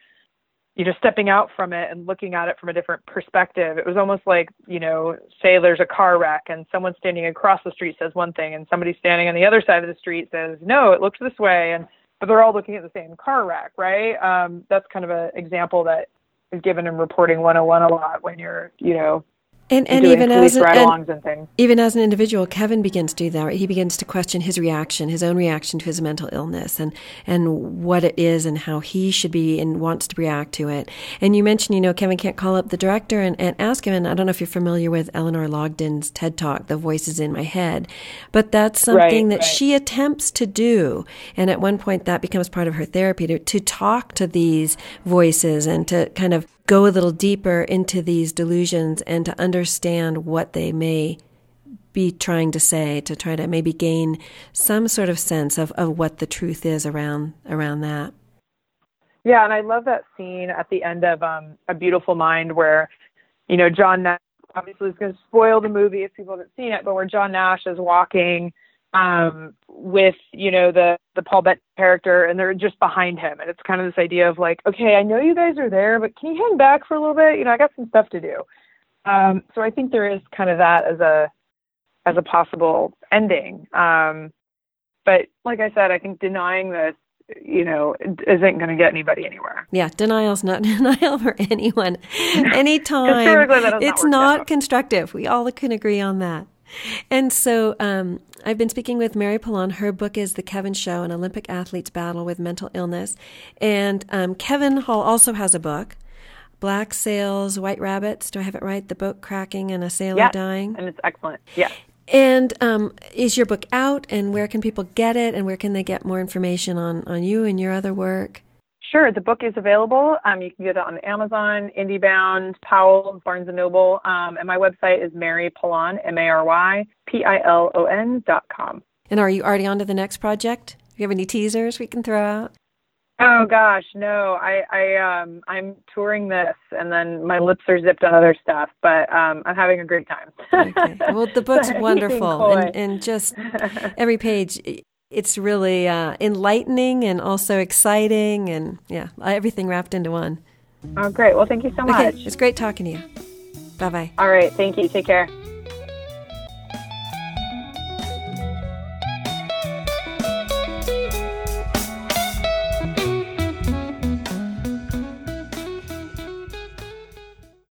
you know stepping out from it and looking at it from a different perspective it was almost like you know say there's a car wreck and someone standing across the street says one thing and somebody standing on the other side of the street says no it looks this way and but they're all looking at the same car wreck right um, that's kind of an example that is given in reporting 101 a lot when you're you know and, and even as an, and even as an individual, Kevin begins to do that. Right? He begins to question his reaction, his own reaction to his mental illness, and and what it is, and how he should be and wants to react to it. And you mentioned, you know, Kevin can't call up the director and, and ask him. And I don't know if you're familiar with Eleanor Longden's TED Talk, "The Voices in My Head," but that's something right, that right. she attempts to do. And at one point, that becomes part of her therapy to to talk to these voices and to kind of go a little deeper into these delusions and to understand what they may be trying to say to try to maybe gain some sort of sense of, of what the truth is around around that. Yeah, and I love that scene at the end of um, A Beautiful Mind where, you know, John Nash obviously is going to spoil the movie if people haven't seen it, but where John Nash is walking um, with you know the the Paul Bettany character, and they're just behind him, and it's kind of this idea of like, okay, I know you guys are there, but can you hang back for a little bit? You know, I got some stuff to do. Um, so I think there is kind of that as a as a possible ending. Um, but like I said, I think denying this, you know, isn't going to get anybody anywhere. Yeah, denial's not denial for anyone, anytime. It's not, not constructive. We all can agree on that. And so um, I've been speaking with Mary Pilon. Her book is The Kevin Show An Olympic Athlete's Battle with Mental Illness. And um, Kevin Hall also has a book. Black Sails, White Rabbits. Do I have it right? The boat cracking and a sailor yes, dying. And it's excellent. Yeah. And um, is your book out? And where can people get it? And where can they get more information on, on you and your other work? Sure, the book is available. Um, you can get it on Amazon, IndieBound, Powell, Barnes and Noble, um, and my website is Mary Pilon, M-A-R-Y-P-I-L-O-N dot com. And are you already on to the next project? Do you have any teasers we can throw out? Oh gosh, no. I, I um I'm touring this and then my lips are zipped on other stuff, but um I'm having a great time. okay. Well the book's wonderful and, and just every page it's really uh, enlightening and also exciting and yeah, everything wrapped into one. Oh great. Well thank you so much. Okay. It's great talking to you. Bye bye. All right, thank you. Take care.